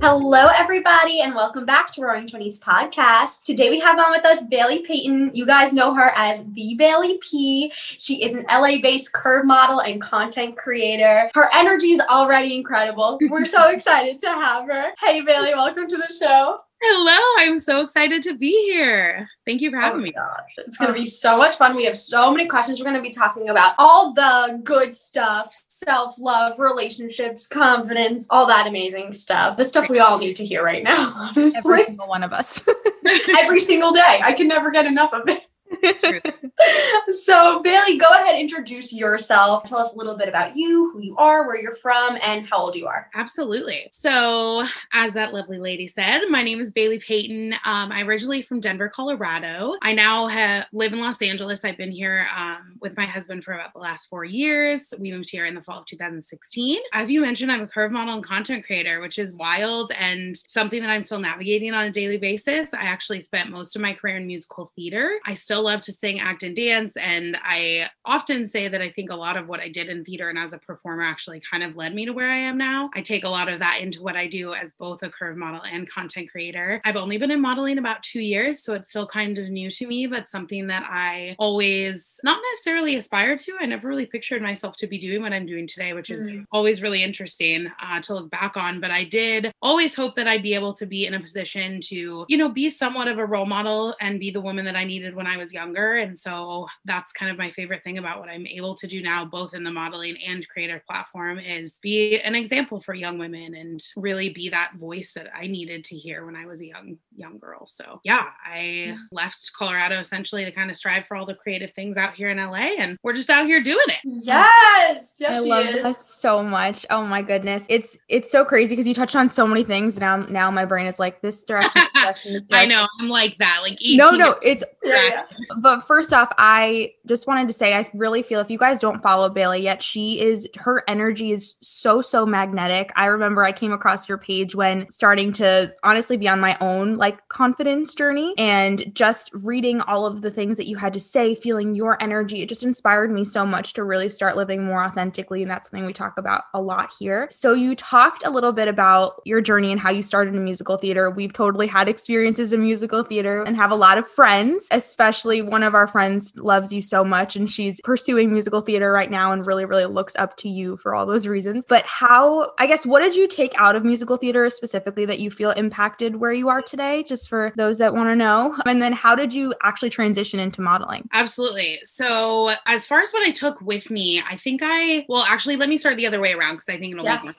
Do you believe? Hello, everybody, and welcome back to Roaring Twenties podcast. Today we have on with us Bailey Payton. You guys know her as the Bailey P. She is an LA-based curve model and content creator. Her energy is already incredible. We're so excited to have her. Hey, Bailey, welcome to the show. Hello, I'm so excited to be here. Thank you for having Oh me. God. It's going to be so much fun. We have so many questions. We're going to be talking about all the good stuff self love, relationships, confidence, all that amazing stuff. The stuff we all need to hear right now, honestly. Every single one of us. Every single day. I can never get enough of it. so, Bailey, go ahead, introduce yourself. Tell us a little bit about you, who you are, where you're from, and how old you are. Absolutely. So, as that lovely lady said, my name is Bailey Payton. Um, I'm originally from Denver, Colorado. I now have, live in Los Angeles. I've been here um, with my husband for about the last four years. We moved here in the fall of 2016. As you mentioned, I'm a curve model and content creator, which is wild and something that I'm still navigating on a daily basis. I actually spent most of my career in musical theater. I still love to sing, act, and dance. And I often say that I think a lot of what I did in theater and as a performer actually kind of led me to where I am now. I take a lot of that into what I do as both a curve model and content creator. I've only been in modeling about two years, so it's still kind of new to me, but something that I always not necessarily aspired to. I never really pictured myself to be doing what I'm doing today, which is Mm. always really interesting uh, to look back on. But I did always hope that I'd be able to be in a position to, you know, be somewhat of a role model and be the woman that I needed when I was younger. And so that's kind of my favorite thing about what I'm able to do now, both in the modeling and creator platform, is be an example for young women and really be that voice that I needed to hear when I was a young young girl. So yeah, I left Colorado essentially to kind of strive for all the creative things out here in LA, and we're just out here doing it. Yes, yes, I she love is. that so much. Oh my goodness. It's it's so crazy because you touched on so many things. Now now my brain is like this direction, this direction, this I know I'm like that, like No, no, it's Yeah, yeah. But first off, I just wanted to say I really feel if you guys don't follow Bailey yet, she is her energy is so so magnetic. I remember I came across your page when starting to honestly be on my own like confidence journey and just reading all of the things that you had to say, feeling your energy, it just inspired me so much to really start living more authentically and that's something we talk about a lot here. So you talked a little bit about your journey and how you started in musical theater. We've totally had experiences in musical theater and have a lot of friends, especially one of our friends loves you so much and she's pursuing musical theater right now and really, really looks up to you for all those reasons. But how, I guess, what did you take out of musical theater specifically that you feel impacted where you are today, just for those that want to know? And then how did you actually transition into modeling? Absolutely. So, as far as what I took with me, I think I, well, actually, let me start the other way around because I think it'll Yeah. make more.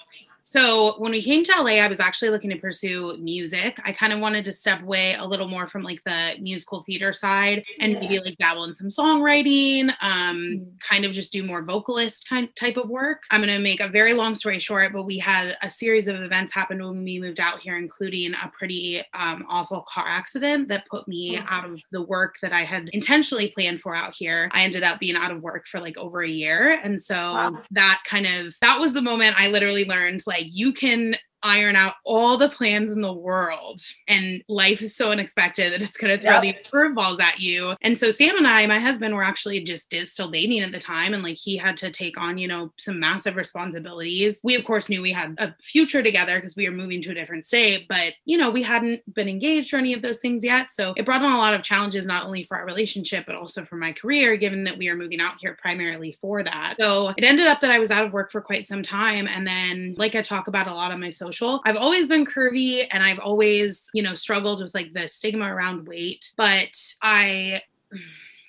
So, when we came to LA, I was actually looking to pursue music. I kind of wanted to step away a little more from like the musical theater side and maybe like dabble in some songwriting, um, kind of just do more vocalist kind type of work. I'm going to make a very long story short, but we had a series of events happen when we moved out here, including a pretty um, awful car accident that put me out of the work that I had intentionally planned for out here. I ended up being out of work for like over a year. And so Wow. that kind of, that was the moment I literally learned like you can iron out all the plans in the world. And life is so unexpected that it's going to throw Yep. these curveballs at you. And so sam and i my husband were actually just still dating at the time and like he had to take on you know some massive responsibilities. We of course knew we had a future together because we were moving to a different state but you know we hadn't been engaged or any of those things yet. So it brought on a lot of challenges not only for our relationship but also for my career given that we are moving out here primarily for that. So it ended up that i was out of work for quite some time and then like i talk about a lot on my social social. I've always been curvy and I've always, you know, struggled with like the stigma around weight, but I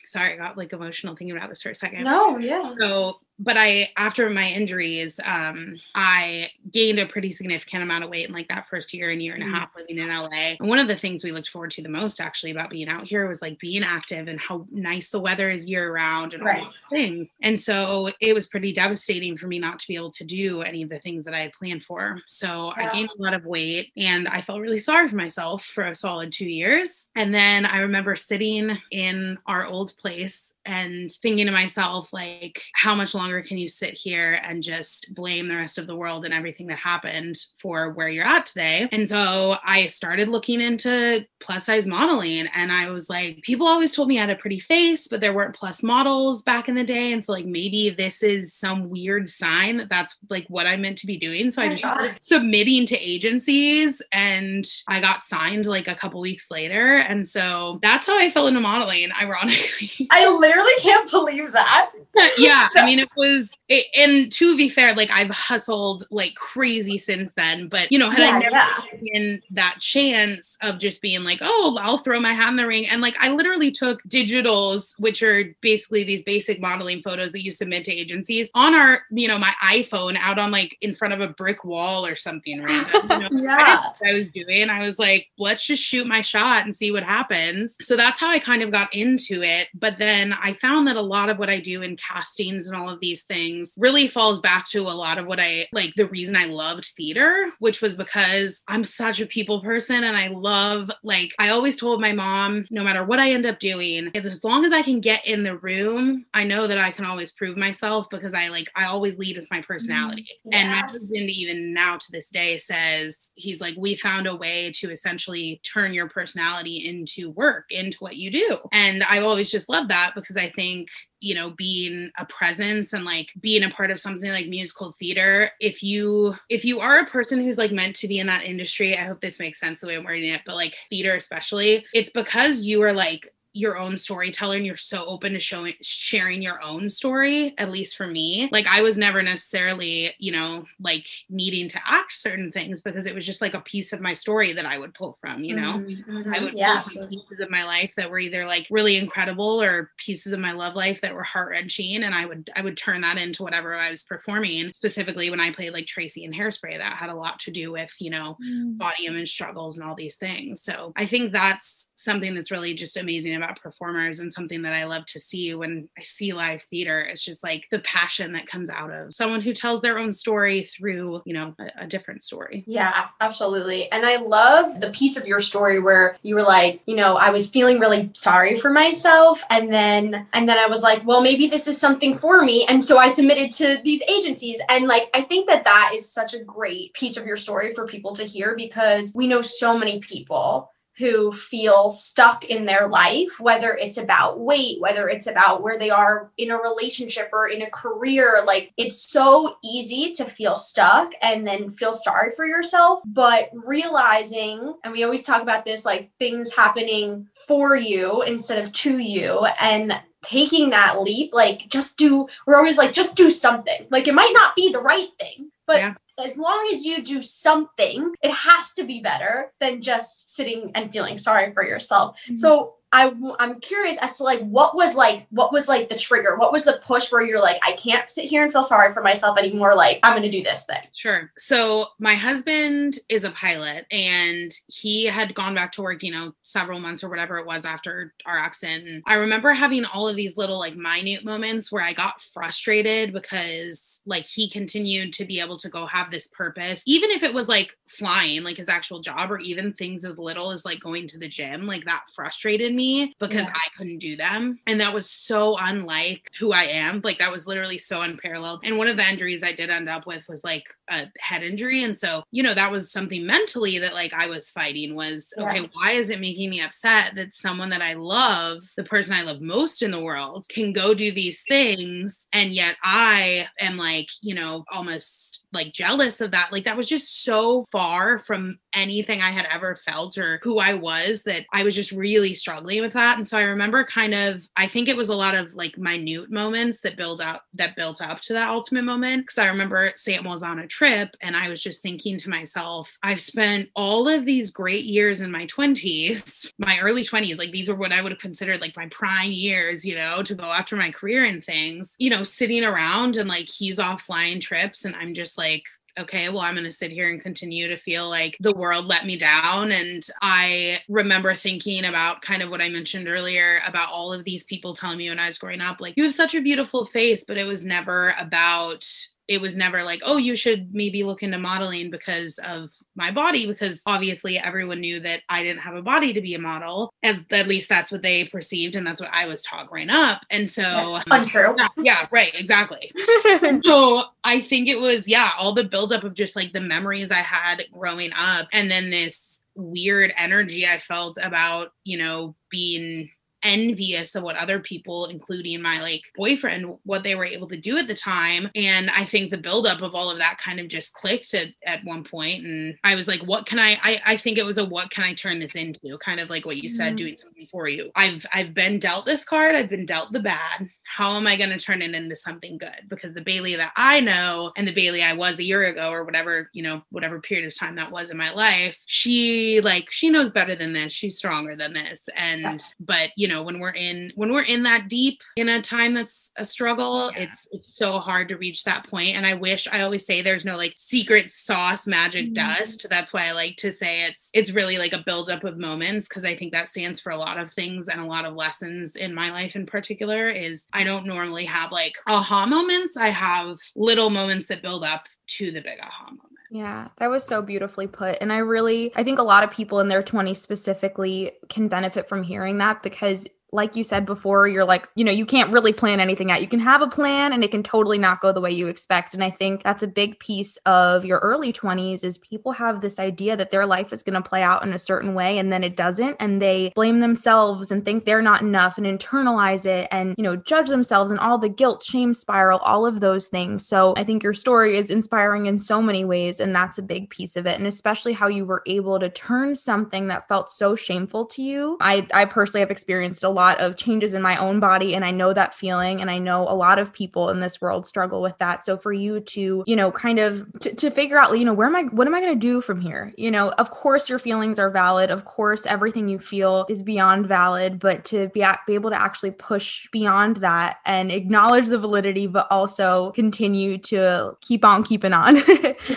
sorry, I got like emotional thinking about this for a second. No, yeah. So but I after my injuries, um, I gained a pretty significant amount of weight in like that first year and year and a half living in LA. And one of the things we looked forward to the most actually about being out here was like being active and how nice the weather is year round and all Right. those things. And so it was pretty devastating for me not to be able to do any of the things that I had planned for. So Yeah. I gained a lot of weight and I felt really sorry for myself for a solid two years. And then I remember sitting in our old place and thinking to myself, like, how much longer can you sit here and just blame the rest of the world and everything that happened for where you're at today? And so I started looking into plus size modeling and I was like, people always told me I had a pretty face, but there weren't plus models back in the day. And so, like, maybe this is some weird sign that that's like what I meant to be doing. So I Oh just started submitting to agencies and I got signed like a couple weeks later. And so that's how I fell into modeling, ironically. I literally can't believe that. yeah, I mean, it was, it, and to be fair, like I've hustled like crazy since then. But you know, had Yeah, I never yeah. taken that chance of just being like, oh, I'll throw my hat in the ring, and like I literally took digitals, which are basically these basic modeling photos that you submit to agencies on our, you know, my iPhone out on like in front of a brick wall or something random. You know? I Yeah. what I was doing. I was like, let's just shoot my shot and see what happens. So that's how I kind of got into it. But then I found that a lot of what I do in castings and all of these things really falls back to a lot of what I like the reason I loved theater, which was because I'm such a people person and I love, like, I always told my mom, no matter what I end up doing, as long as I can get in the room, I know that I can always prove myself because I like, I always lead with my personality. Mm-hmm. And my Yeah. husband, even now to this day, says he's like, we found a way to essentially turn your personality into work, into what you do. And I've always just loved that because I think, you know, being a presence and like being a part of something like musical theater, if you if you are a person who's like meant to be in that industry, I hope this makes sense the way I'm wording it, but like theater especially, it's because you are like your own storyteller and you're so open to showing sharing your own story at least for me like i was never necessarily you know like needing to act certain things because it was just like a piece of my story that i would pull from you know Mhm, I mhm. would yeah, pull from pieces of my life that were either like really incredible or pieces of my love life that were heart wrenching, and I would I would turn that into whatever I was performing. Specifically, when I played like Tracy in Hairspray, that had a lot to do with you know body image struggles and all these things. So I think that's something that's really just amazing about performers and something that I love to see when I see live theater. It's just like the passion that comes out of someone who tells their own story through you know a, a different story. Yeah, absolutely. And I love the piece of your story where you were like, you know, I was feeling really sorry for myself and then and then I was like, well, maybe this is something for me and so I submitted to these agencies and like I think that that is such a great piece of your story for people to hear because we know so many people who feel stuck in their life, whether it's about weight, whether it's about where they are in a relationship or in a career. Like it's so easy to feel stuck and then feel sorry for yourself. But realizing, and we always talk about this like things happening for you instead of to you, and taking that leap, like just do, we're always like, just do something. Like it might not be the right thing, but Yeah. As long as you do something, it has to be better than just sitting and feeling sorry for yourself. Mm-hmm. So I, I'm curious as to like what was like what was like the trigger what was the push where you're like i can't sit here and feel sorry for myself anymore like i'm gonna do this thing Sure. So my husband is a pilot and he had gone back to work, you know, several months or whatever it was after our accident. And I remember having all of these little like minute moments where I got frustrated because like he continued to be able to go have this purpose, even if it was like flying, like his actual job, or even things as little as like going to the gym, like that frustrated me because Yeah. I couldn't do them. And that was so unlike who I am. Like that was literally so unparalleled. And one of the injuries I did end up with was like a head injury. And so, you know, that was something mentally that like I was fighting was Yeah. okay, why is it making me upset that someone that I love, the person I love most in the world, can go do these things and yet I am like, you know, almost like jealous of that. Like that was just so far from anything I had ever felt or who I was that I was just really struggling with that. And so I remember kind of, I think it was a lot of like minute moments that build up that built up to that ultimate moment. Cause I remember Sam was on a trip and I was just thinking to myself, I've spent all of these great years in my 20s, my early 20s, like these are what I would have considered like my prime years, you know, to go after my career and things, you know, sitting around and like he's off flying trips and I'm just like, okay, well, I'm going to sit here and continue to feel like the world let me down. And I remember thinking about kind of what I mentioned earlier about all of these people telling me when I was growing up, like, you have such a beautiful face, but it was never about it was never like, oh, you should maybe look into modeling because of my body, because obviously everyone knew that I didn't have a body to be a model, as at least that's what they perceived, and that's what I was taught growing up. And so, yeah, um, untrue. Yeah, yeah, right, exactly. so I think it was, yeah, all the buildup of just like the memories I had growing up, and then this weird energy I felt about, you know, being envious of what other people, including my like boyfriend, what they were able to do at the time. And I think the buildup of all of that kind of just clicked at, at one point. And I was like, what can I, I, I think it was a what can I turn this into? Kind of like what you said, mm-hmm. doing something for you. I've I've been dealt this card, I've been dealt the bad how am I going to turn it into something good? Because the Bailey that I know and the Bailey I was a year ago or whatever, you know, whatever period of time that was in my life, she like she knows better than this. She's stronger than this. And but you know, when we're in when we're in that deep in a time that's a struggle, yeah. it's it's so hard to reach that point. And I wish I always say there's no like secret sauce magic mm-hmm. dust. That's why I like to say it's it's really like a buildup of moments because I think that stands for a lot of things and a lot of lessons in my life in particular is I I don't normally have like aha moments. I have little moments that build up to the big aha moment. Yeah, that was so beautifully put. And I really, I think a lot of people in their 20s specifically can benefit from hearing that because like you said before, you're like, you know, you can't really plan anything out. You can have a plan and it can totally not go the way you expect. And I think that's a big piece of your early 20s is people have this idea that their life is going to play out in a certain way and then it doesn't and they blame themselves and think they're not enough and internalize it and, you know, judge themselves and all the guilt, shame spiral, all of those things. So I think your story is inspiring in so many ways and that's a big piece of it and especially how you were able to turn something that felt so shameful to you. I I personally have experienced a lot lot of changes in my own body and I know that feeling and I know a lot of people in this world struggle with that. So for you to, you know, kind of to, to figure out, you know, where am I what am I going to do from here? You know, of course your feelings are valid. Of course everything you feel is beyond valid, but to be, be able to actually push beyond that and acknowledge the validity but also continue to keep on keeping on.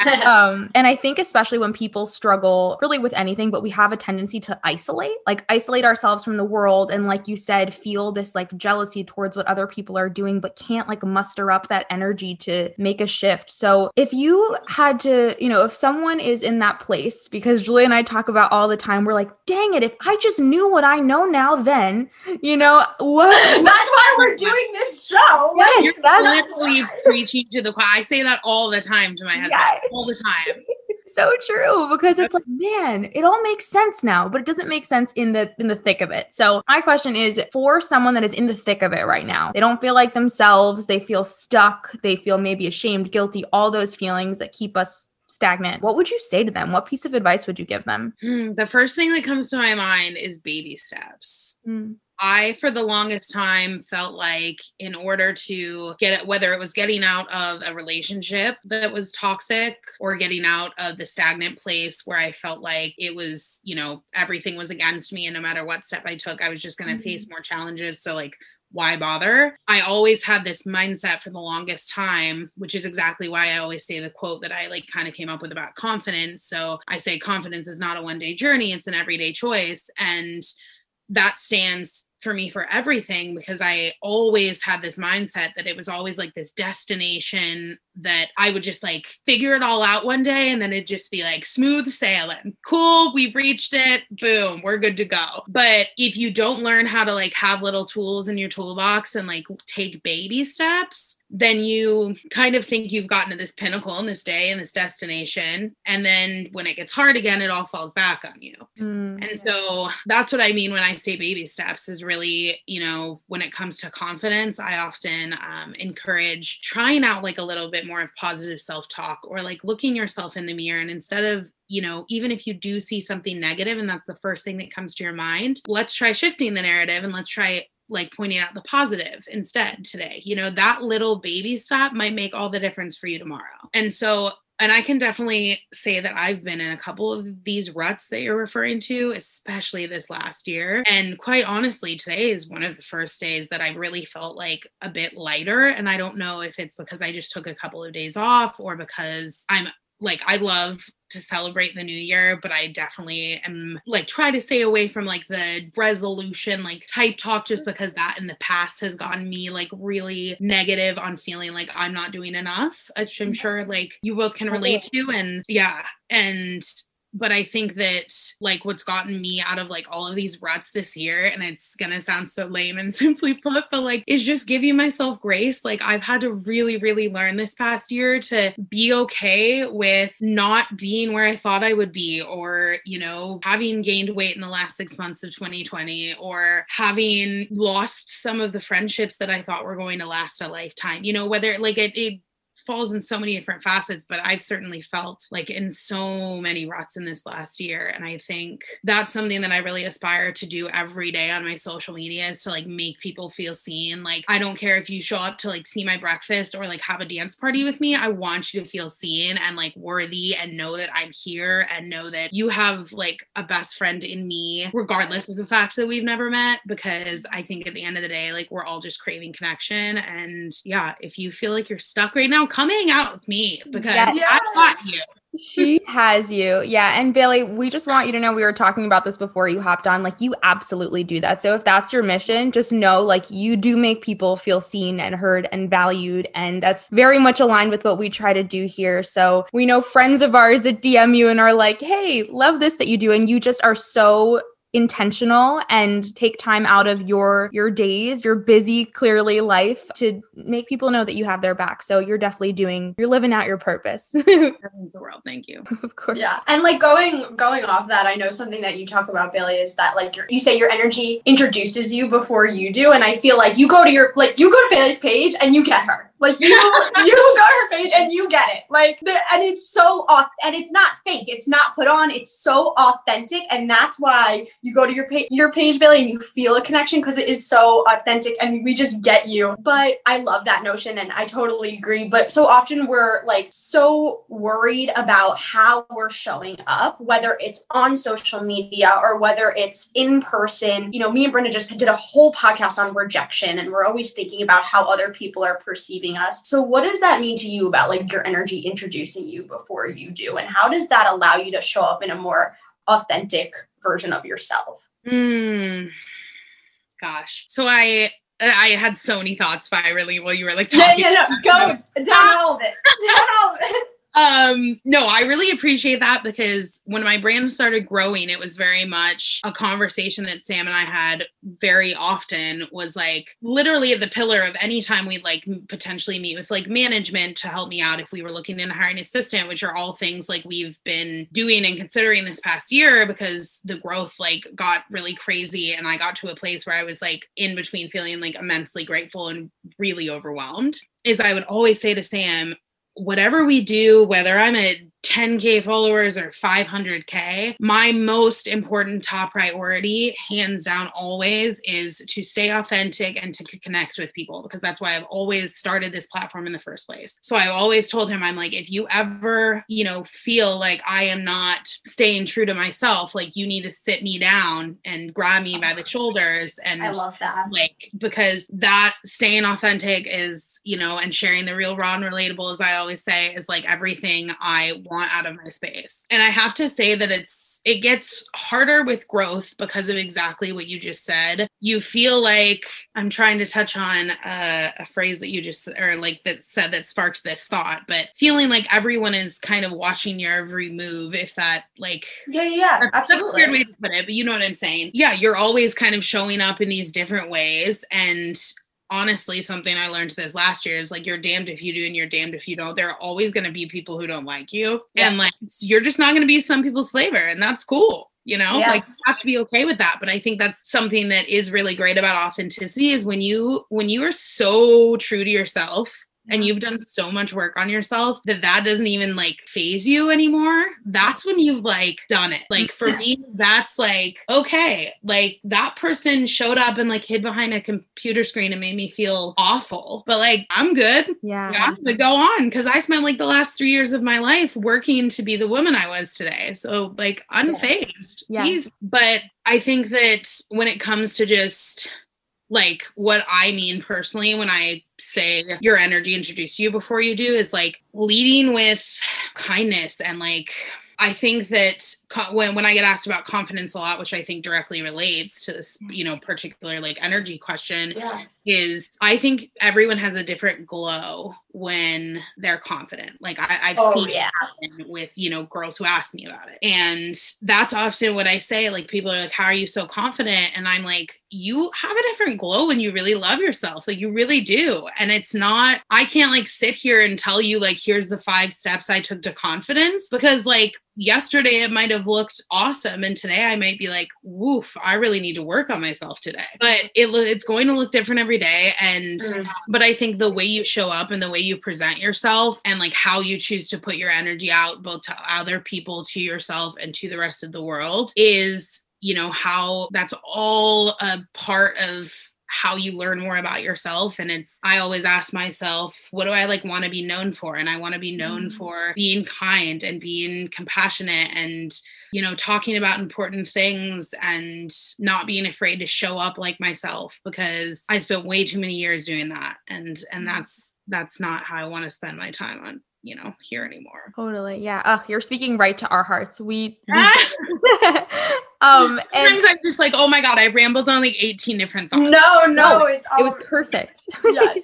um, and I think especially when people struggle really with anything, but we have a tendency to isolate, like isolate ourselves from the world and like you said feel this like jealousy towards what other people are doing but can't like muster up that energy to make a shift. So if you had to you know if someone is in that place because julie and i talk about all the time we're like dang it if i just knew what i know now then you know what that's why we're doing this show. Yes, you're literally preaching to the choir. I say that all the time to my husband. Yes. all the time so true because it's like man it all makes sense now but it doesn't make sense in the in the thick of it. So my question is for someone that is in the thick of it right now they don't feel like themselves they feel stuck they feel maybe ashamed guilty all those feelings that keep us stagnant what would you say to them? What piece of advice would you give them? Mm, the first thing that comes to my mind is baby steps. Mm. I, for the longest time, felt like in order to get it, whether it was getting out of a relationship that was toxic or getting out of the stagnant place where I felt like it was, you know, everything was against me. And no matter what step I took, I was just going to mm-hmm. face more challenges. So, like, why bother? I always had this mindset for the longest time, which is exactly why I always say the quote that I like kind of came up with about confidence. So I say confidence is not a one day journey, it's an everyday choice. And that stands for me for everything because I always had this mindset that it was always like this destination that I would just like figure it all out one day and then it'd just be like smooth sailing. Cool, we've reached it. Boom, we're good to go. But if you don't learn how to like have little tools in your toolbox and like take baby steps, then you kind of think you've gotten to this pinnacle in this day and this destination. And then when it gets hard again, it all falls back on you. Mm, and so that's what I mean when I say baby steps is really really, you know, when it comes to confidence, I often um, encourage trying out like a little bit more of positive self talk or like looking yourself in the mirror. And instead of, you know, even if you do see something negative and that's the first thing that comes to your mind, let's try shifting the narrative and let's try like pointing out the positive instead today. You know, that little baby step might make all the difference for you tomorrow. And so and I can definitely say that I've been in a couple of these ruts that you're referring to, especially this last year. And quite honestly, today is one of the first days that I really felt like a bit lighter. And I don't know if it's because I just took a couple of days off or because I'm like I love to celebrate the new year, but I definitely am like try to stay away from like the resolution like type talk just because that in the past has gotten me like really negative on feeling like I'm not doing enough, which I'm sure like you both can relate to. And yeah, and but I think that like what's gotten me out of like all of these ruts this year, and it's gonna sound so lame and simply put, but like is just giving myself grace. Like I've had to really, really learn this past year to be okay with not being where I thought I would be, or you know, having gained weight in the last six months of 2020, or having lost some of the friendships that I thought were going to last a lifetime. You know, whether like it, it falls in so many different facets, but I've certainly felt like in so many ruts in this last year. And I think that's something that I really aspire to do every day on my social media is to like make people feel seen. Like, I don't care if you show up to like see my breakfast or like have a dance party with me. I want you to feel seen and like worthy and know that I'm here and know that you have like a best friend in me, regardless of the fact that we've never met. Because I think at the end of the day, like we're all just craving connection. And yeah, if you feel like you're stuck right now, come hang out with me because yes. I got you. She has you. Yeah. And Bailey, we just want you to know we were talking about this before you hopped on. Like, you absolutely do that. So, if that's your mission, just know like you do make people feel seen and heard and valued. And that's very much aligned with what we try to do here. So, we know friends of ours that DM you and are like, hey, love this that you do. And you just are so intentional and take time out of your your days your busy clearly life to make people know that you have their back. So you're definitely doing you're living out your purpose. The world thank you. Of course. Yeah and like going going off that i know something that you talk about bailey is that like you say your energy introduces you before you do and i feel like you go to your like you go to bailey's page and you get her like you, you go to her page and you get it. Like the, and it's so off and it's not fake. It's not put on. It's so authentic, and that's why you go to your page, your page, Billy, and you feel a connection because it is so authentic, and we just get you. But I love that notion, and I totally agree. But so often we're like so worried about how we're showing up, whether it's on social media or whether it's in person. You know, me and Brenda just did a whole podcast on rejection, and we're always thinking about how other people are perceiving us. So, what does that mean to you about like your energy introducing you before you do? And how does that allow you to show up in a more authentic version of yourself? Mm, gosh. So, I I had so many thoughts spiraling while you were like talking. Yeah, yeah, no, go down all of it. Down all of it um no i really appreciate that because when my brand started growing it was very much a conversation that sam and i had very often was like literally the pillar of any time we'd like potentially meet with like management to help me out if we were looking into hiring an assistant which are all things like we've been doing and considering this past year because the growth like got really crazy and i got to a place where i was like in between feeling like immensely grateful and really overwhelmed is I would always say to Sam, whatever we do, whether I'm at 10K followers or 500K, my most important top priority, hands down, always is to stay authentic and to connect with people because that's why I've always started this platform in the first place. So I always told him, I'm like, if you ever, you know, feel like I am not staying true to myself, like you need to sit me down and grab me by the shoulders. And I love that. Like, because that staying authentic is, you know, and sharing the real, raw, and relatable, as I always say, is like everything I want want out of my space. And I have to say that it's it gets harder with growth because of exactly what you just said. You feel like I'm trying to touch on a, a phrase that you just or like that said that sparked this thought, but feeling like everyone is kind of watching your every move. If that like yeah yeah absolutely. that's a weird way to put it, but you know what I'm saying. Yeah, you're always kind of showing up in these different ways and honestly something I learned this last year is like you're damned if you do and you're damned if you don't. There are always going to be people who don't like you. Yeah. And like you're just not going to be some people's flavor and that's cool. you know Yeah. like you have to be okay with that but i think that's something that is really great about authenticity is when you when you are so true to yourself and you've done so much work on yourself that that doesn't even like faze you anymore that's when you've like done it like for mm-hmm. me that's like okay like that person showed up and like hid behind a computer screen and made me feel awful but like i'm good Yeah. i yeah, but go on because I spent like the last three years of my life working to be the woman I was today. So like unfazed. Yeah. But I think that when it comes to just like what I mean personally when I say your energy introduce you before you do is like leading with kindness and like I think that when when I get asked about confidence a lot, which I think directly relates to this, you know, particular like energy question, Yeah. is I think everyone has a different glow when they're confident. Like I, I've Oh, seen yeah. it happen with you know girls who ask me about it, and that's often what I say. Like people are like, "How are you so confident?" And I'm like, "You have a different glow when you really love yourself. Like you really do." And it's not. I can't like sit here and tell you like, "Here's the five steps I took to confidence," because like yesterday it might have looked awesome and today i might be like woof i really need to work on myself today but it lo- it's going to look different every day and Mm. but i think the way you show up and the way you present yourself and like how you choose to put your energy out both to other people to yourself and to the rest of the world is you know how that's all a part of how you learn more about yourself and it's i always ask myself what do i like want to be known for and i want to be known mm-hmm. for being kind and being compassionate and you know talking about important things and not being afraid to show up like myself because i spent way too many years doing that and and mm-hmm. that's that's not how i want to spend my time on you know here anymore Totally. Yeah. Oh, you're speaking right to our hearts. We, we! um and Sometimes I'm just like, oh my god, I rambled on like 18 different thoughts. No, no, No, it's it was perfect. Yes.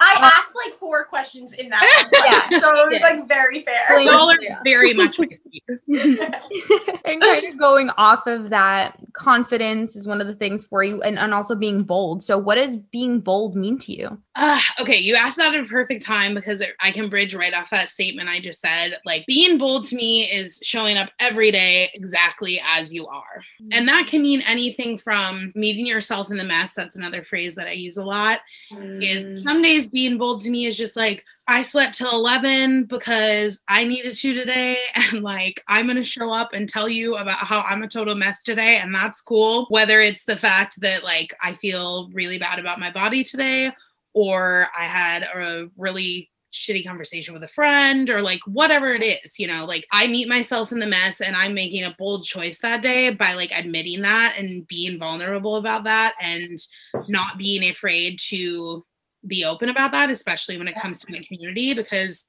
I Uh, asked like four questions in that, one Yeah, so it was yeah. like very fair. Like- Y'all are Yeah. very much my speed. and kind of going off of that, confidence is one of the things for you, and, and also being bold. So, what does being bold mean to you? Uh, okay, you asked that at a perfect time because it, I can bridge right off that statement I just said. Like, being bold to me is showing up every day exactly as you are. And that can mean anything from meeting yourself in the mess. That's another phrase that I use a lot. Is mm. some days being bold to me is just like, I slept till 11 because I needed to today. And like, I'm going to show up and tell you about how I'm a total mess today. And that's cool. Whether it's the fact that like I feel really bad about my body today, or I had a really shitty conversation with a friend or like whatever it is you know like i meet myself in the mess and i'm making a bold choice that day by like admitting that and being vulnerable about that and not being afraid to be open about that especially when it comes to my community because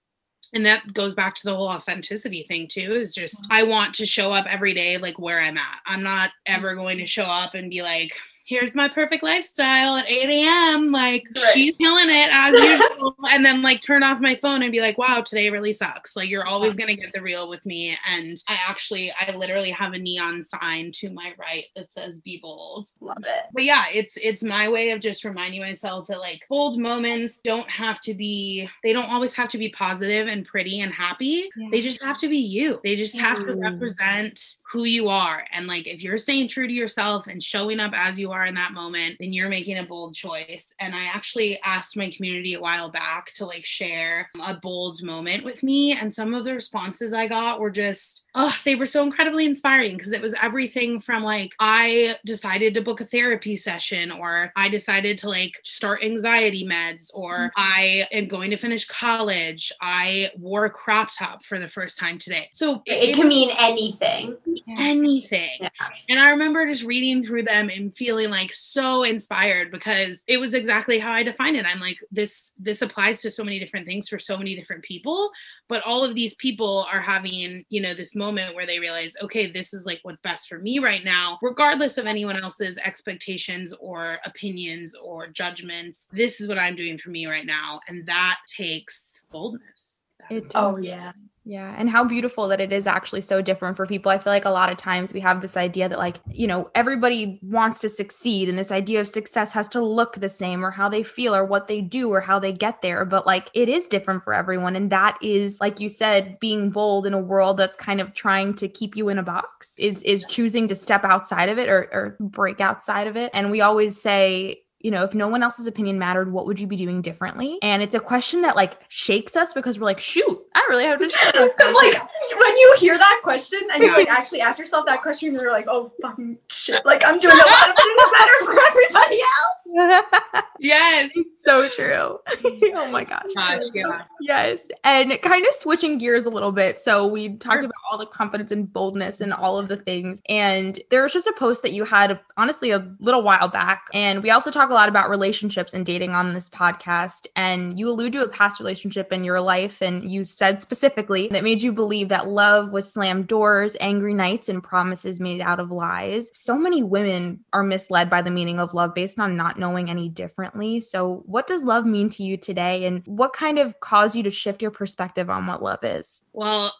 and that goes back to the whole authenticity thing too is just i want to show up every day like where i'm at. I'm not ever going to show up and be like here's my perfect lifestyle at 8 a.m. Like Right. she's killing it as usual. and then like turn off my phone and be like, wow, today really sucks. Like you're always gonna get the real with me. And I actually I literally have a neon sign to my right that says be bold. Love it. But yeah, it's it's my way of just reminding myself that like bold moments don't have to be they don't always have to be positive and pretty and happy. They just have to be you. They just have to represent who you are. And like if you're staying true to yourself and showing up as you are in that moment, then you're making a bold choice. And I actually asked my community a while back to like share a bold moment with me. And some of the responses I got were just, oh, they were so incredibly inspiring because it was everything from like, I decided to book a therapy session, or I decided to like start anxiety meds, or mm-hmm. I am going to finish college. I wore a crop top for the first time today. So It, it can mean anything. anything. Yeah. And I remember just reading through them and feeling like so inspired because it was exactly how I defined it. I'm like this this applies to so many different things for so many different people, but all of these people are having, you know, this moment where they realize, okay, this is like what's best for me right now, regardless of anyone else's expectations or opinions or judgments. This is what I'm doing for me right now, and that takes boldness. That It is Oh yeah. Yeah. And how beautiful that it is actually so different for people. I feel like a lot of times we have this idea that, like, you know, everybody wants to succeed, and this idea of success has to look the same or how they feel or what they do or how they get there. But like, it is different for everyone. And that is, like you said, being bold in a world that's kind of trying to keep you in a box, is, is choosing to step outside of it or, or break outside of it. And we always say, you know, if no one else's opinion mattered, what would you be doing differently? And it's a question that like shakes us because we're like, shoot, I really have to. Because like when you hear that question and you like actually ask yourself that question, you're like, oh fucking shit, like I'm doing a lot of things better for everybody else. yes, it's so true. oh my gosh. Gosh, yeah. Yes. And kind of switching gears a little bit. So we talked about all the confidence and boldness and all of the things. And there was just a post that you had honestly a little while back. And we also talk a lot about relationships and dating on this podcast. And you allude to a past relationship in your life. And you said specifically that made you believe that love was slammed doors, angry nights, and promises made out of lies. So many women are misled by the meaning of love based on not knowing any differently. So, what does love mean to you today? And what kind of caused you to shift your perspective on what love is? Well,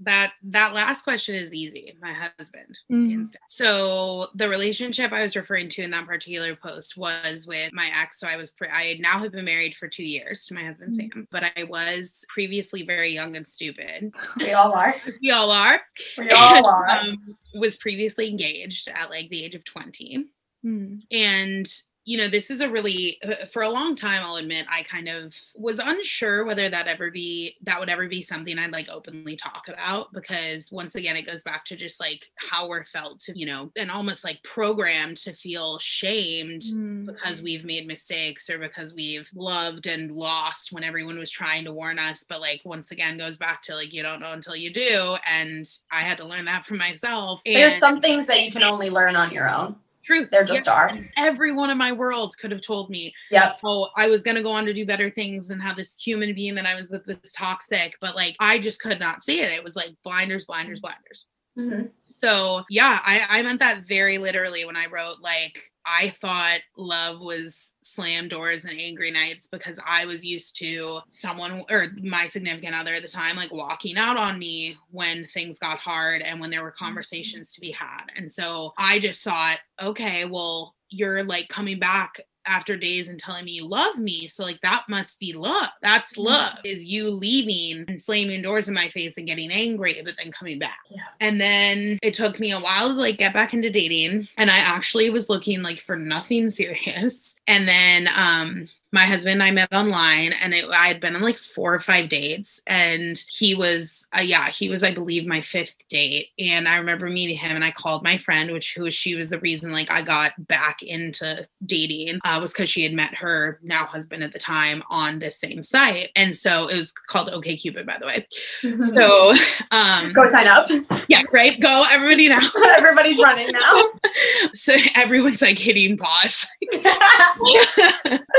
that that last question is easy my husband Mhm. so the relationship i was referring to in that particular post was with my ex so i was pre- i now have been married for two years to my husband Mhm. sam but i was previously very young and stupid We all are. we all are We all are. um, was previously engaged at like the age of 20 Mm. and you know this is a really uh, for a long time i'll admit i kind of was unsure whether that ever be that would ever be something i'd like openly talk about because once again it goes back to just like how we're felt to you know and almost like programmed to feel shamed Mm. because we've made mistakes or because we've loved and lost when everyone was trying to warn us but like once again goes back to like you don't know until you do and i had to learn that for myself There's and some things that you can only learn on your own. Truth There just Yeah. are. every one of my worlds could have told me yeah, oh, I was gonna go on to do better things and how this human being that I was with was toxic, but like I just could not see it. It was like blinders, blinders, blinders. Mhm. So yeah, I, I meant that very literally when I wrote like I thought love was slam doors and angry nights because I was used to someone or my significant other at the time like walking out on me when things got hard and when there were mm-hmm. conversations to be had. And so I just thought, okay, well, you're like coming back after days and telling me you love me. So like that must be love. That's love is you leaving and slamming doors in my face and getting angry, but then coming back. Yeah. And then it took me a while to like get back into dating. And I actually was looking like for nothing serious. And then um my husband and I met online and it, I had been on like four or five dates and he was uh, yeah he was I believe my fifth date and I remember meeting him and I called my friend which who she was the reason like I got back into dating uh, was because she had met her now husband at the time on this same site and so it was called OK Cupid by the way. So um Go sign up. yeah right? Go everybody now. Everybody's running now. so everyone's like hitting pause.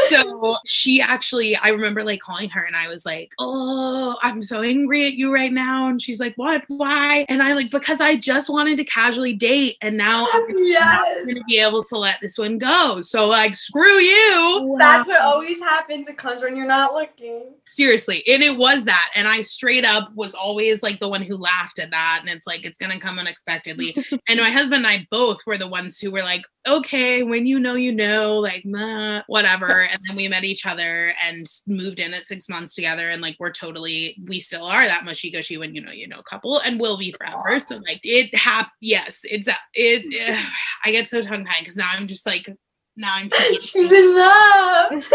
So she actually, I remember like calling her and I was like, Oh, I'm so angry at you right now. And she's like, What? Why? And I like, because I just wanted to casually date and now I'm yes. going to be able to let this one go. So, like, screw you. That's what always happens. It comes when you're not looking. Seriously. And it was that. And I straight up was always like the one who laughed at that. And it's like, it's going to come unexpectedly. and my husband and I both were the ones who were like, okay, when you know, you know, like, nah, whatever. and then we met each other and moved in at six months together. And like, we're totally, we still are that mushy gushy when you know, you know, couple and will be forever. So like, it hap, yes, it's, it, I get so tongue tied because now I'm just like, now I'm She's in love.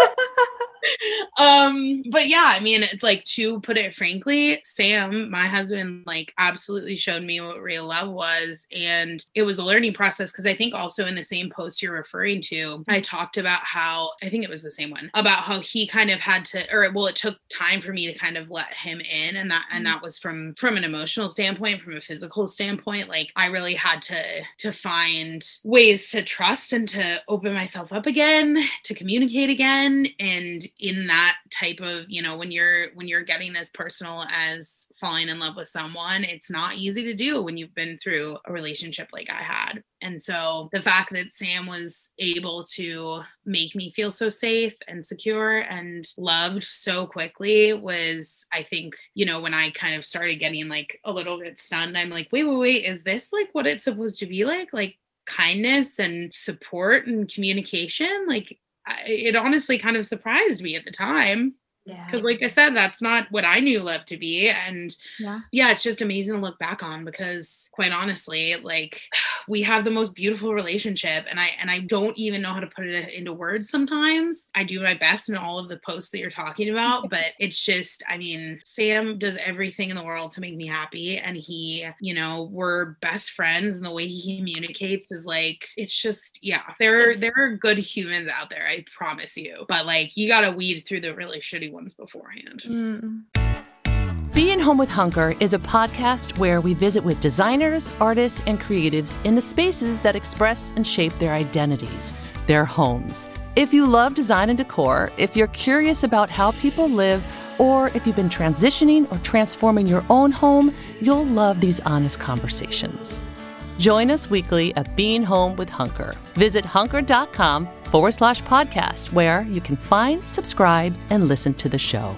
um but yeah i mean it's like to put it frankly sam my husband like absolutely showed me what real love was and it was a learning process because i think also in the same post you're referring to i talked about how i think it was the same one about how he kind of had to or well it took time for me to kind of let him in and that and that was from from an emotional standpoint from a physical standpoint like i really had to to find ways to trust and to open myself up again to communicate again and in that type of you know when you're when you're getting as personal as falling in love with someone it's not easy to do when you've been through a relationship like i had. And so the fact that sam was able to make me feel so safe and secure and loved so quickly was i think you know when i kind of started getting like a little bit stunned i'm like wait wait wait is this like what it's supposed to be like? Like kindness and support and communication like I, it honestly kind of surprised me at the time Yeah. because like i said that's not what i knew love to be and Yeah. yeah it's just amazing to look back on because quite honestly like we have the most beautiful relationship and i and i don't even know how to put it into words sometimes i do my best in all of the posts that you're talking about but it's just i mean sam does everything in the world to make me happy and he you know we're best friends and the way he communicates is like it's just yeah there are there are good humans out there i promise you but like you gotta weed through the really shitty ones beforehand Mm. Being Home with Hunker is a podcast where we visit with designers, artists, and creatives in the spaces that express and shape their identities, their homes. If you love design and decor, if you're curious about how people live, or if you've been transitioning or transforming your own home, you'll love these honest conversations. Join us weekly at Being Home with Hunker. Visit hunker.com forward slash podcast, where you can find, subscribe, and listen to the show.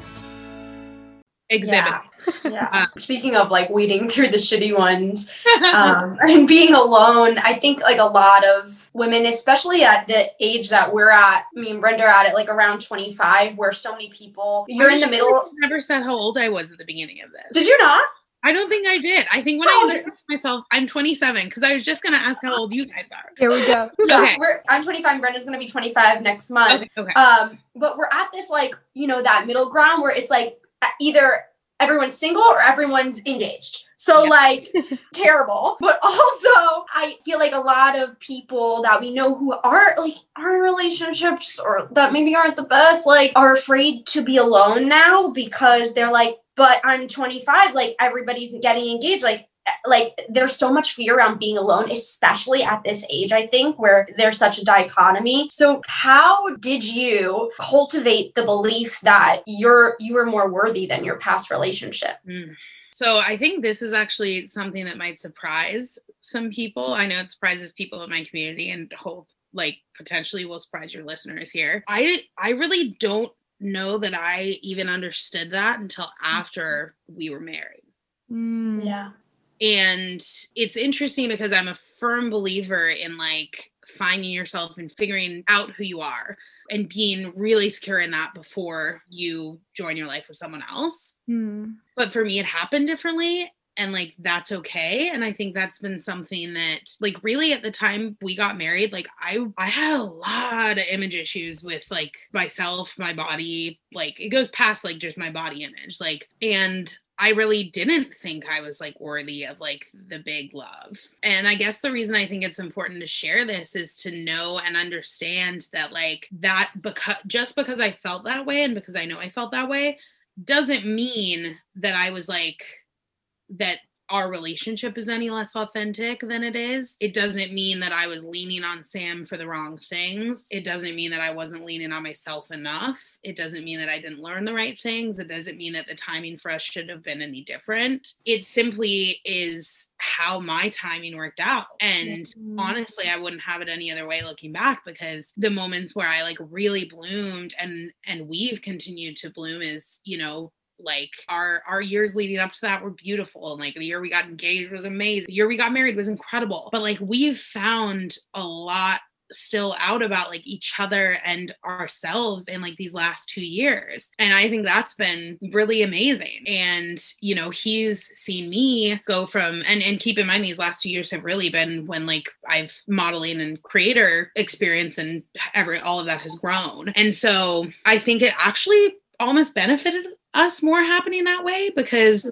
exhibit Yeah. yeah. Speaking of like weeding through the shitty ones um, and being alone, I think like a lot of women, especially at the age that we're at, me and Brenda are at it like around 25, where so many people, you're in the middle. I never said how old I was at the beginning of this. Did you not? I don't think I did. I think when How I old introduced myself, I'm 27 because I was just gonna ask how old you guys are. Here we go. Yeah, Okay. we're, I'm 25. Brenda's gonna be 25 next month. Okay, okay. Um, but we're at this like you know that middle ground where it's like either everyone's single or everyone's engaged. So Yeah. like terrible. But also I feel like a lot of people that we know who are like are in relationships or that maybe aren't the best, like are afraid to be alone now because they're like, but I'm 25, like everybody's getting engaged. Like like there's so much fear around being alone especially at this age i think where there's such a dichotomy so how did you cultivate the belief that you're you were more worthy than your past relationship Mm. So I think this is actually something that might surprise some people. I know it surprises people in my community and hope like potentially will surprise your listeners here. I I really don't know that I even understood that until after we were married. Mm. yeah and it's interesting because i'm a firm believer in like finding yourself and figuring out who you are and being really secure in that before you join your life with someone else Mm. but for me it happened differently and like that's okay and i think that's been something that like really at the time we got married like i i had a lot of image issues with like myself my body like it goes past like just my body image like and I really didn't think I was like worthy of like the big love. And I guess the reason I think it's important to share this is to know and understand that like that because just because I felt that way and because I know I felt that way doesn't mean that I was like that our relationship is any less authentic than it is. It doesn't mean that I was leaning on Sam for the wrong things. It doesn't mean that I wasn't leaning on myself enough. It doesn't mean that I didn't learn the right things. It doesn't mean that the timing for us should have been any different. It simply is how my timing worked out. And honestly, I wouldn't have it any other way looking back because the moments where I like really bloomed and and we've continued to bloom is, you know, like our our years leading up to that were beautiful and like the year we got engaged was amazing. The year we got married was incredible. But like we've found a lot still out about like each other and ourselves in like these last two years. And i think that's been really amazing. And you know he's seen me go from and and keep in mind these last two years have really been when like i've modeling and creator experience and every all of that has grown. And so i think it actually almost benefited us more happening that way because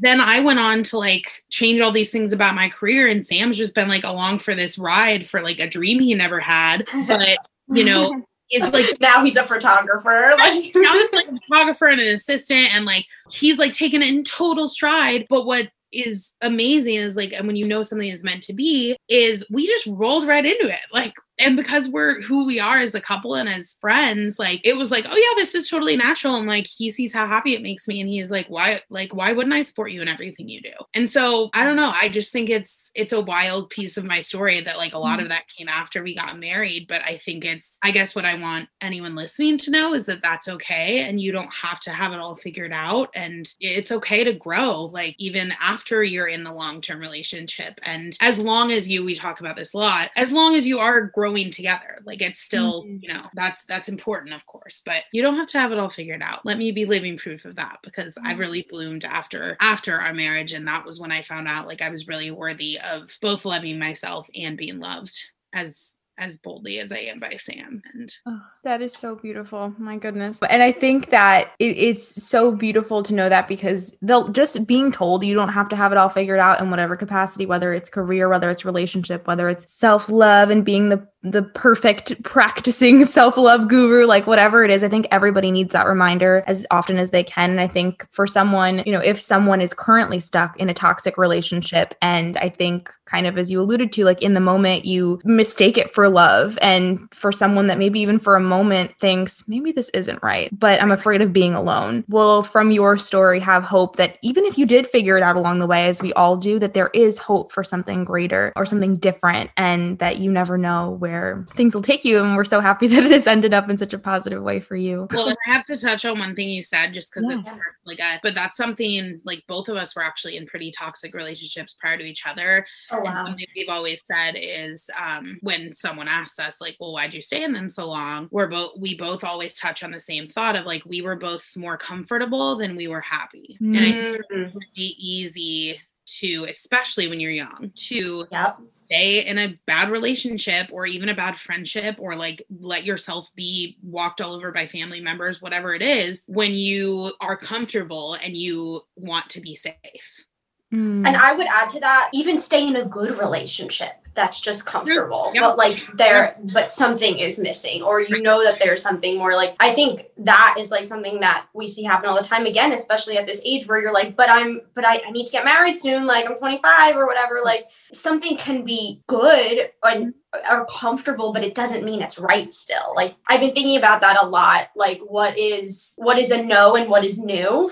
then I went on to like change all these things about my career and Sam's just been like along for this ride for like a dream he never had but you know it's like now he's a photographer like now he's like a photographer and an assistant and like he's like taking it in total stride. But what is amazing is like and when you know something is meant to be is we just rolled right into it. Like and because we're who we are as a couple and as friends, like it was like, oh yeah, this is totally natural. And like he sees how happy it makes me. And he's like, why, like, why wouldn't I support you in everything you do? And so I don't know. I just think it's it's a wild piece of my story that like a lot of mm. that came after we got married. But I think it's, I guess what I want anyone listening to know is that that's okay. And you don't have to have it all figured out. And it's okay to grow, like even after you're in the long-term relationship. And as long as you, we talk about this a lot, as long as you are growing together, like it's still, mm-hmm. you know, that's that's important, of course. But you don't have to have it all figured out. Let me be living proof of that because mm-hmm. I really bloomed after after our marriage. And that was when I found out like I was really worthy of both loving myself and being loved as as boldly as I am by Sam. And oh, that is so beautiful. My goodness. And I think that it, it's so beautiful to know that because they'll just being told you don't have to have it all figured out in whatever capacity, whether it's career, whether it's relationship, whether it's self love and being the the perfect practicing self-love guru like whatever it is i think everybody needs that reminder as often as they can. And i think for someone you know if someone is currently stuck in a toxic relationship and i think kind of as you alluded to like in the moment you mistake it for love and for someone that maybe even for a moment thinks maybe this isn't right but i'm afraid of being alone. Will from your story have hope that even if you did figure it out along the way as we all do that there is hope for something greater or something different and that you never know where where things will take you. And we're so happy that it has ended up in such a positive way for you. Well, I have to touch on one thing you said just because yeah. it's like, a, but that's something like both of us were actually in pretty toxic relationships prior to each other. Oh, wow. And something we've always said is um, when someone asks us, like, well, why'd you stay in them so long? We're both, we both always touch on the same thought of like, we were both more comfortable than we were happy. Mm-hmm. And I think it's mm. easy to, especially when you're young, to yep stay in a bad relationship or even a bad friendship or like let yourself be walked all over by family members, whatever it is, when you are comfortable and you want to be safe. Mm. And I would add to that, even stay in a good relationship that's just comfortable. Yep. but like there yep. but something is missing or you know that there's something more like i think that is like something that we see happen all the time again especially at this age where you're like but i'm but i, I need to get married soon like i'm 25 or whatever like something can be good and or comfortable but it doesn't mean it's right still. Like i've been thinking about that a lot like what is what is a no and what is new?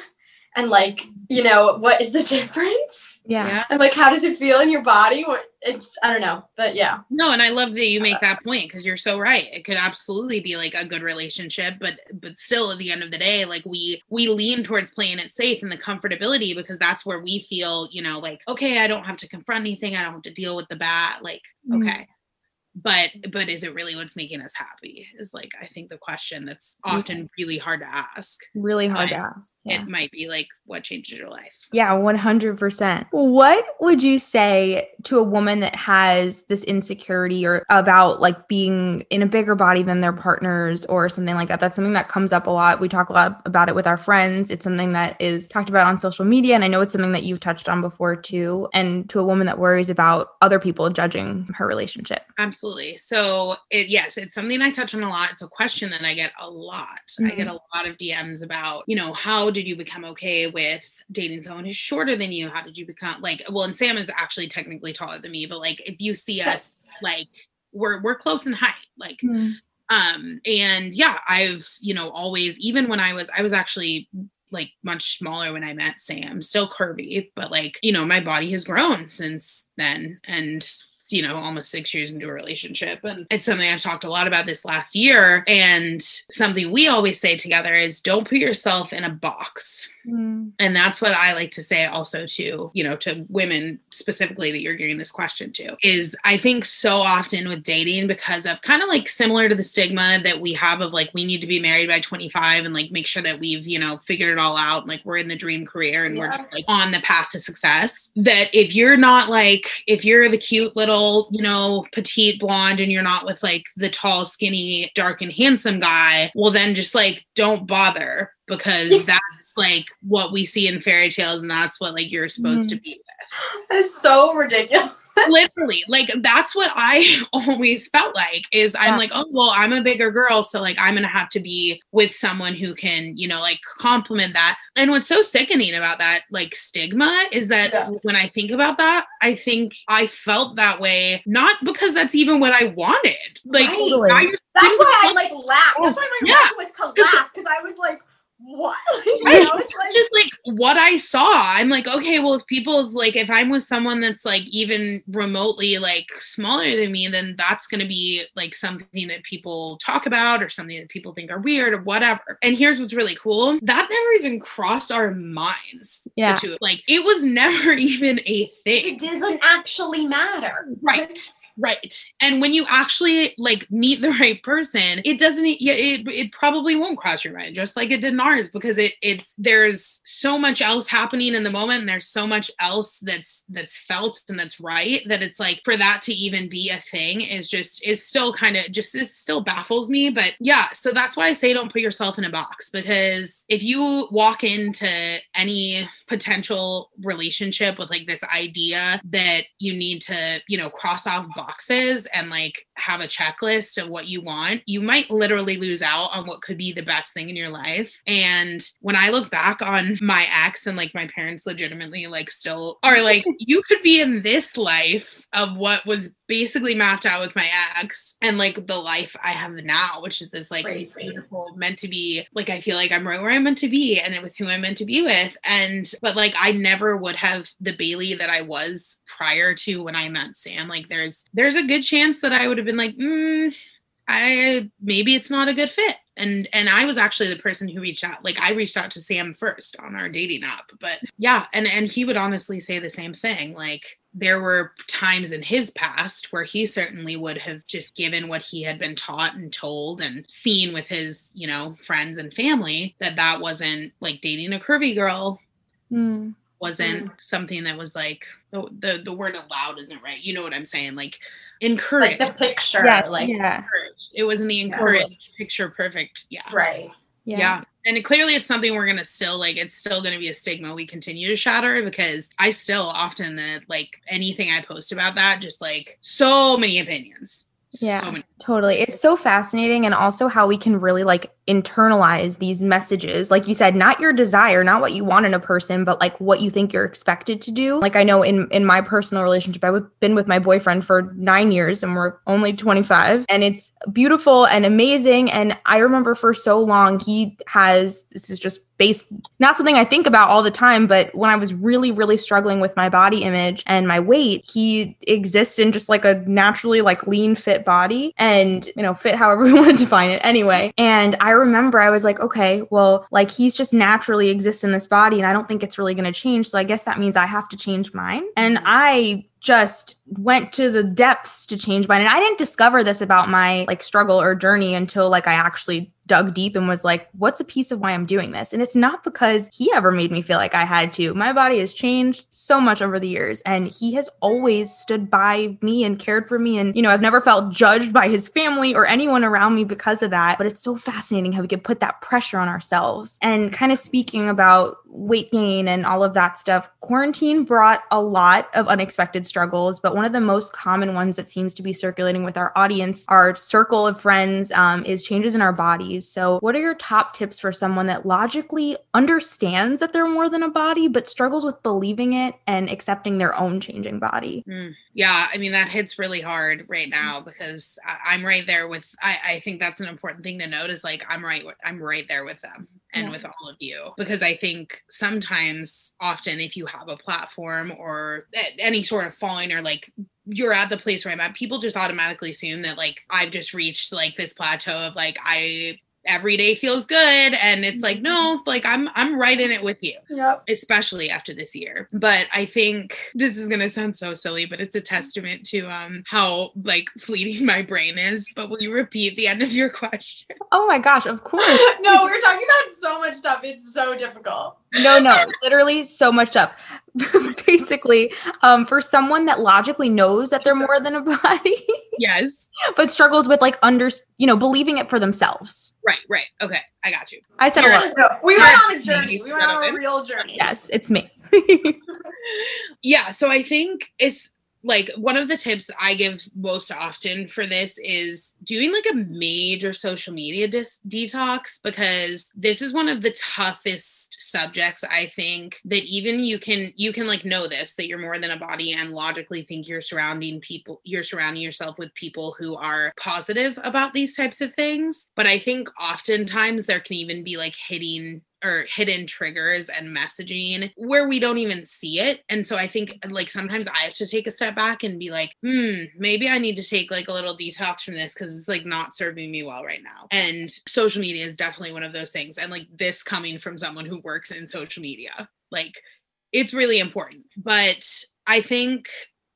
And like you know what is the difference yeah. And like how does it feel in your body it's i don't know but yeah. No and i love that you make that point because you're so right. It could absolutely be like a good relationship but but still at the end of the day like we we lean towards playing it safe and the comfortability because that's where we feel you know like okay i don't have to confront anything. I don't have to deal with the bat. Like mm-hmm. okay but but is it really what's making us happy is like i think the question that's often really hard to ask. Really hard to ask yeah. it might be like what changed your life. Yeah 100% what would you say to a woman that has this insecurity or about like being in a bigger body than their partners or something like that? That's something that comes up a lot. We talk a lot about it with our friends. It's something that is talked about on social media and i know it's something that you've touched on before too and to a woman that worries about other people judging her relationship. Absolutely absolutely. So it yes, it's something I touch on a lot. It's a question that I get a lot. Mm-hmm. I get mm-hmm. a lot of DMs about, you know, how did you become okay with dating someone who's shorter than you? How did you become like well, and Sam is actually technically taller than me, but like if you see us like we're we're close in height. Like mm-hmm. um and yeah, I've, you know, always even when I was I was actually like much smaller when I met Sam, still curvy, but like, you know, my body has grown since then. And you know, almost six years into a relationship. And it's something I've talked a lot about this last year. And something we always say together is don't put yourself in a box. Mm. And that's what I like to say also to, you know, to women specifically that you're giving this question to is I think so often with dating because of kind of like similar to the stigma that we have of like we need to be married by 25 and like make sure that we've, you know, figured it all out and like we're in the dream career and yeah. we're just like on the path to success. That if you're not like if you're the cute little, you know, petite blonde and you're not with like the tall, skinny, dark and handsome guy, well then just like don't bother because that's like what we see in fairy tales and that's what like you're supposed mm. to be with. That is so ridiculous. Literally like that's what i always felt like is i'm Yeah. like oh well i'm a bigger girl so like i'm gonna have to be with someone who can you know like compliment that and what's so sickening about that like stigma is that Yeah. when i think about that i think i felt that way not because that's even what i wanted like Right. Totally. I That's why I like laughed. That's why my Yeah. reaction was to laugh because I was like, what? you Right. know, it's like, just like what I saw. I'm like, okay, well, if people's like, if I'm with someone that's like even remotely like smaller than me, then that's going to be like something that people talk about or something that people think are weird or whatever. And here's what's really cool that never even crossed our minds. Yeah. Like, it was never even a thing. it doesn't actually matter. Right. Right. And when you actually like meet the right person, it doesn't yeah, it it probably won't cross your mind, just like it did in ours, because it it's there's so much else happening in the moment and there's so much else that's that's felt and that's right that it's like for that to even be a thing is just is still kind of just is still baffles me. But yeah, so that's why I say don't put yourself in a box because if you walk into any potential relationship with like this idea that you need to, you know, cross off boxes and like have a checklist of what you want, you might literally lose out on what could be the best thing in your life. And when I look back on my ex and like my parents legitimately like still are like, you could be in this life of what was basically mapped out with my ex and like the life I have now, which is this like Crazy. beautiful, meant to be like I feel like I'm right where I'm meant to be and with who I'm meant to be with. And but like I never would have the Bailey that I was prior to when I met Sam. Like there's there's a good chance that I would have been like, mm, I maybe it's not a good fit. And and I was actually the person who reached out. Like I reached out to Sam first on our dating app. But yeah, and and he would honestly say the same thing. Like there were times in his past where he certainly would have just given what he had been taught and told and seen with his, you know, friends and family that that wasn't like dating a curvy girl Hmm. Wasn't mm-hmm. something that was like the, the the word allowed isn't right. You know what I'm saying? Like Like encouraged. the picture. Yeah, like, yeah, encouraged. It wasn't the encouraged picture perfect. Yeah. right. yeah, Yeah. And it- clearly it's something we're going to still like, it's still going to be a stigma we continue to shatter because I still often that like anything I post about that, just like so many opinions. Yeah. So many. Totally. It's so fascinating and also how we can really like internalize these messages. Like you said, not your desire, not what you want in a person, but like what you think you're expected to do. Like I know in in my personal relationship, I've been with my boyfriend for 9 years and we're only 25 and it's beautiful and amazing and I remember for so long he has this is just based not something I think about all the time, but when I was really really struggling with my body image and my weight, he exists in just like a naturally like lean fit body and you know fit however we want to define it anyway. And i remember i was like okay well like he's just naturally exists in this body and i don't think it's really going to change. So i guess that means i have to change mine. And mm-hmm. i just went to the depths to change mine. And i didn't discover this about my like struggle or journey until like i actually dug deep and was like what's a piece of why i'm doing this? And it's not because he ever made me feel like i had to. My body has changed so much over the years and he has always stood by me and cared for me. And you know i've never felt judged by his family or anyone around me because of that but it's so fascinating how we could put that pressure on ourselves. And kind of speaking about weight gain and all of that stuff quarantine brought a lot of unexpected struggles but one of the most common ones that seems to be circulating with our audience our circle of friends um, is changes in our bodies so what are your top tips for someone that logically understands that they're more than a body but struggles with believing it and accepting their own changing body Mm. Yeah, I mean that hits really hard right mm-hmm. now because I, I'm right there with. I, I think that's an important thing to note is like I'm right. I'm right there with them and Yeah. with all of you because I think sometimes, often, if you have a platform or any sort of following or like you're at the place where I'm at, people just automatically assume that like I've just reached like this plateau of like I every day feels good and it's like no like i'm i'm right in it with you Yep. especially after this year. But I think this is gonna sound so silly, but it's a testament to um how like fleeting my brain is. But will you repeat the end of your question? oh my gosh of course no, we're talking about so much stuff. It's so difficult. No no literally so much up basically um for someone that logically knows that they're more than a body Yes. but struggles with like under you know believing it for themselves Right, right. Okay, I got you. i said a You're- lot No, we went on a journey. We went on a real journey. yes it's me Yeah, so I think it's like one of the tips I give most often for this is doing like a major social media dis- detox because this is one of the toughest subjects I think that even you can you can like know this that you're more than a body and logically think you're surrounding people you're surrounding yourself with people who are positive about these types of things. But I think oftentimes there can even be like hitting or hidden triggers and messaging where we don't even see it. And so I think like sometimes I have to take a step back and be like, hmm, maybe I need to take like a little detox from this because it's like not serving me well right now. And social media is definitely one of those things. And like this coming from someone who works in social media, like it's really important. But I think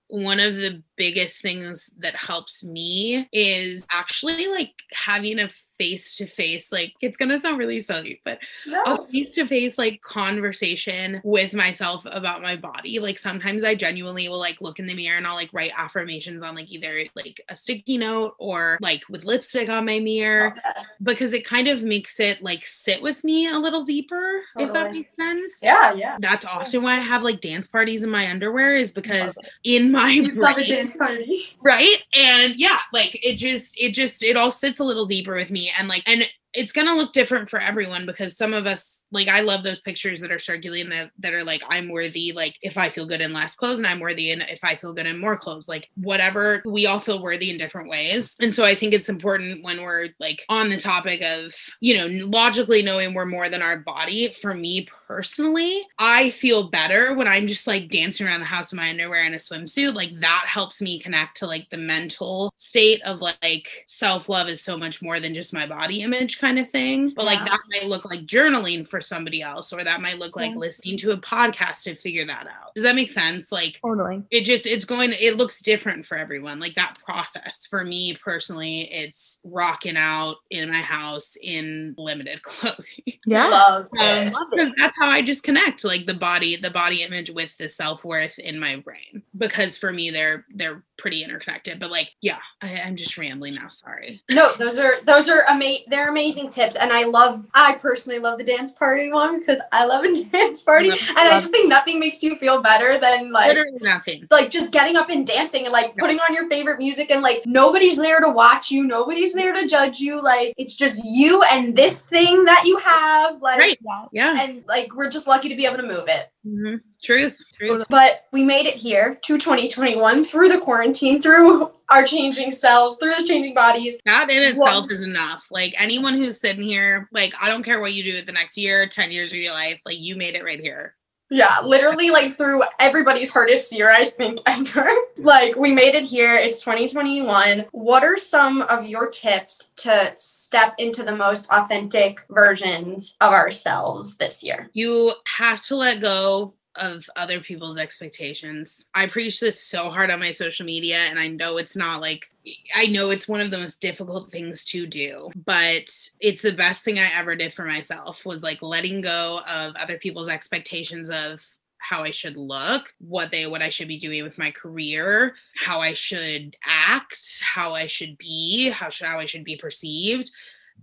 one of the biggest things that helps me is actually like having a face to face like it's to sound really silly but no. a face to face like conversation with myself about my body like sometimes i genuinely will like look in the mirror and i'll like write affirmations on like either like a sticky note or like with lipstick on my mirror okay. because it kind of makes it like sit with me a little deeper totally. if that makes sense yeah yeah that's often why i have like dance parties in my underwear is because in my brain, dance party right and yeah like it just it just it all sits a little deeper with me and like and it's going to look different for everyone because some of us like I love those pictures that are circulating that that are like I'm worthy like if I feel good in less clothes and I'm worthy and if I feel good in more clothes like whatever we all feel worthy in different ways and so I think it's important when we're like on the topic of you know logically knowing we're more than our body for me personally I feel better when I'm just like dancing around the house in my underwear and a swimsuit like that helps me connect to like the mental state of like self-love is so much more than just my body image kind of thing but yeah. like that might look like journaling for for somebody else or that might look like yeah. listening to a podcast to figure that out. Does that make sense? Like totally. it just it's going it looks different for everyone. Like that process for me personally it's rocking out in my house in limited clothing. Yeah. Um, because that's how i just connect like the body the body image with the self-worth in my brain. Because for me they're they're pretty interconnected but like yeah I, am just rambling now sorry. No those are those are amazing they're amazing tips and i love i personally love the dance party one because i love a dance party and i just think nothing makes you feel better than like literally nothing. like just getting up and dancing and like putting on your favorite music and like nobody's there to watch you nobody's there to judge you like it's just you and this thing that you have like right. yeah. And like we're just lucky to be able to move it. Mm-hmm. Truth, truth. But we made it here to 2021 through the quarantine, through our changing cells, through the changing bodies. That in itself well, is enough. Like anyone who's sitting here, like I don't care what you do the next year, 10 years of your life, like you made it right here. Yeah, literally like through everybody's hardest year, I think, ever. like we made it here. It's 2021. What are some of your tips to step into the most authentic versions of ourselves this year? You have to let go of other people's expectations. I preach this so hard on my social media, and I know it's not like, I know it's one of the most difficult things to do, but it's the best thing I ever did for myself was like letting go of other people's expectations of how I should look, what they what I should be doing with my career, how I should act, how I should be, how should how I should be perceived.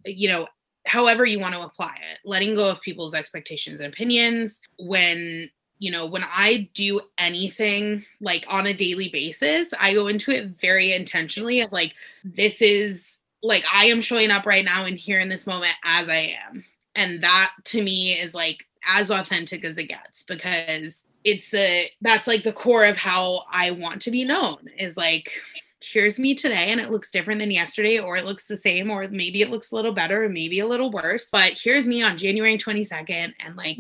You know, however you want to apply it letting go of people's expectations and opinions when you know, when I do anything like on a daily basis, I go into it very intentionally of like, this is like, I am showing up right now and here in this moment as I am. And that to me is like as authentic as it gets because it's the, that's like the core of how I want to be known is like, here's me today and it looks different than yesterday or it looks the same or maybe it looks a little better or maybe a little worse but here's me on january 22nd and like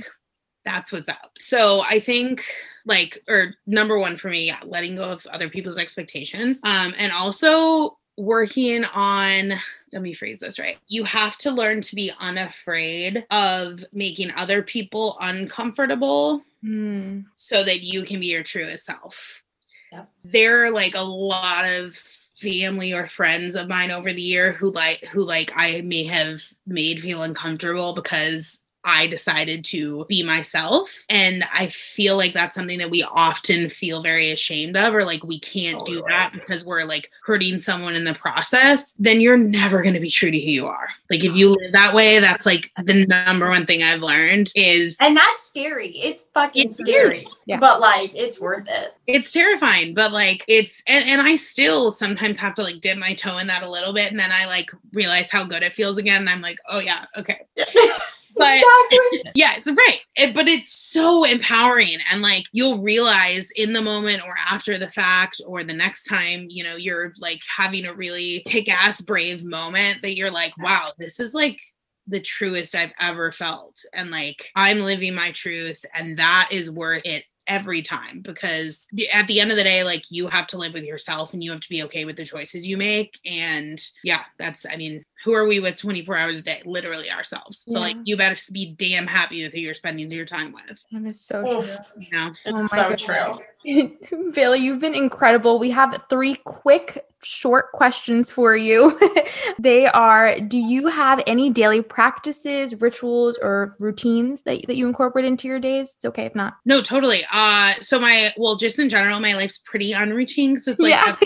that's what's up. So I think like or number one for me, yeah, letting go of other people's expectations. Um, and also working on let me phrase this right. You have to learn to be unafraid of making other people uncomfortable mm. so that you can be your truest self. Yep. There are like a lot of family or friends of mine over the year who like who like I may have made feel uncomfortable because I decided to be myself. And I feel like that's something that we often feel very ashamed of, or like we can't do that because we're like hurting someone in the process. Then you're never going to be true to who you are. Like if you live that way, that's like the number one thing I've learned is And that's scary. It's fucking It's scary. Yeah. But like it's worth it. it's terrifying but like it's and, and i still sometimes have to like dip my toe in that a little bit and then i like realize how good it feels again and i'm like oh yeah okay but Exactly. yes right It- but it's so empowering and like you'll realize in the moment or after the fact or the next time you know you're like having a really kick-ass brave moment that you're like wow this is like the truest i've ever felt and like i'm living my truth and that is worth it every time because at the end of the day like you have to live with yourself and you have to be okay with the choices you make and yeah that's i mean who are we with 24 hours a day literally ourselves so like you better be damn happy with who you're spending your time with That is so Oof. true. you know It's Oh so goodness. true. Bailey, you've been incredible. We have three quick, short questions for you. they are Do you have any daily practices, rituals, or routines that, that you incorporate into your days? It's okay if not. no totally uh so my well just in general my life's pretty unroutine because it's like Yeah. that's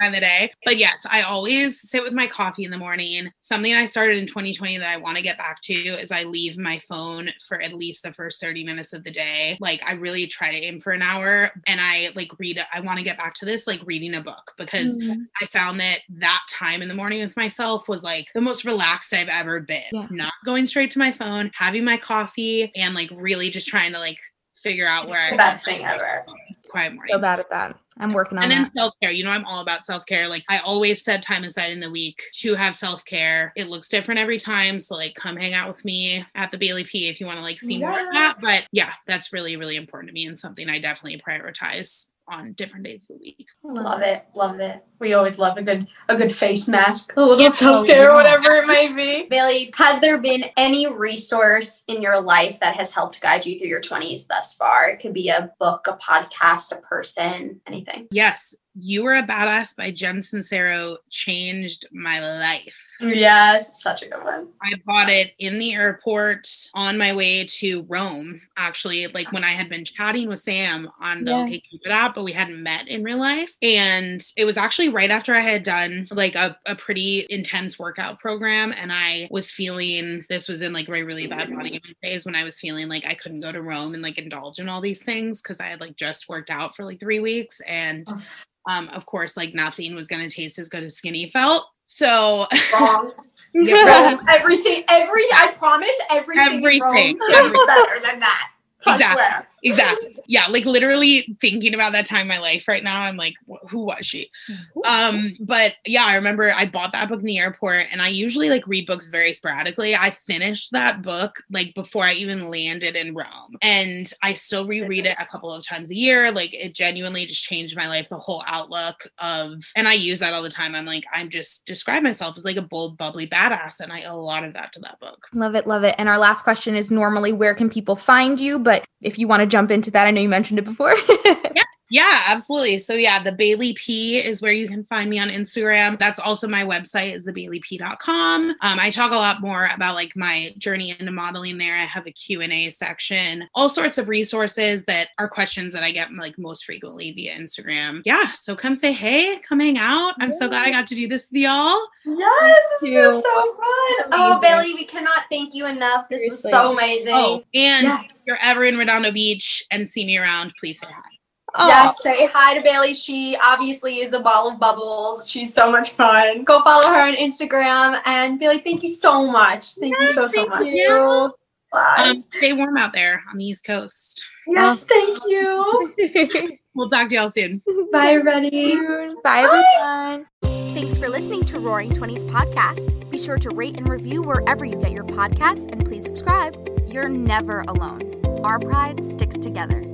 by the day but yes i always sit with my coffee in the morning something i started in 2020 that i want to get back to is i leave my phone for at least the first 30 minutes of the day like i really try to aim for an hour and i like read i want to get back to this like reading a book because mm-hmm. I found that that time in the morning with myself was like the most relaxed I've ever been. Yeah. Not going straight to my phone, having my coffee, and like really just trying to like figure out where the I best thing ever. Quiet morning. So bad at that. I'm working on And then that. self care. You know, I'm all about self care. Like, I always set time aside in the week to have self care. It looks different every time. So, like, come hang out with me at the Bailey P if you want to, like, see more of that. But yeah, that's really, really important to me and something I definitely prioritize on different days of the week. Love it. Love it. We always love a good a good face mask, a little Yeah, self oh, care, yeah. whatever it may be. Bailey, has there been any resource in your life that has helped guide you through your 20s thus far? It could be a book, a podcast, a person, anything. Yes, You Are a Badass by Jen Sincero changed my life. Yes, such a good one. I bought it in the airport on my way to Rome, actually, like when I had been chatting with Sam on the Yeah. OK Cupid app, but we hadn't met in real life. And it was actually right after I had done like a, a pretty intense workout program. And I was feeling this was in like my really bad body mm-hmm. image days when I was feeling like I couldn't go to Rome and like indulge in all these things because I had like just worked out for like three weeks. And um, of course, like nothing was going to taste as good as skinny felt. So Wrong. Yeah, Wrong. Everything, every, I promise everything, Everything, Everything. better than that. Exactly. exactly. Yeah like literally thinking about that time in my life right now i'm like who was she? Um but yeah i remember i bought that book in the airport and i usually like read books very sporadically. I finished that book like before i even landed in rome and i still reread it a couple of times a year. Like it genuinely just changed my life the whole outlook of and i use that all the time. I'm like i'm just describe myself as like a bold bubbly badass and i owe a lot of that to that book. Love it, love it. And our last question is normally where can people find you? But if you want to jump into that, I know you mentioned it before. Yeah, absolutely. So yeah, the Bailey P is where you can find me on Instagram. That's also my website is thebaileyp.com. Um, I talk a lot more about like my journey into modeling there. I have a Q&A section, all sorts of resources that are questions that I get like most frequently via Instagram. Yeah, so come say hey, come hang out. I'm so glad I got to do this with y'all. Yes, this was so fun. Oh, Bailey, we cannot thank you enough. This was so amazing. Oh, and Yeah. if you're ever in Redondo Beach and see me around, please say hi. Yes, say hi to Bailey. She obviously is a ball of bubbles. She's so much fun. Go follow her on Instagram. And Bailey, thank you so much. Thank you so, so thank much. you. Bye. Um, stay warm out there on the East Coast. yes, thank you. We'll talk to y'all soon. Bye, everybody. Bye, everyone. Thanks for listening to Roaring Twenties podcast. Be sure to rate and review wherever you get your podcasts and please subscribe. You're never alone. Our pride sticks together.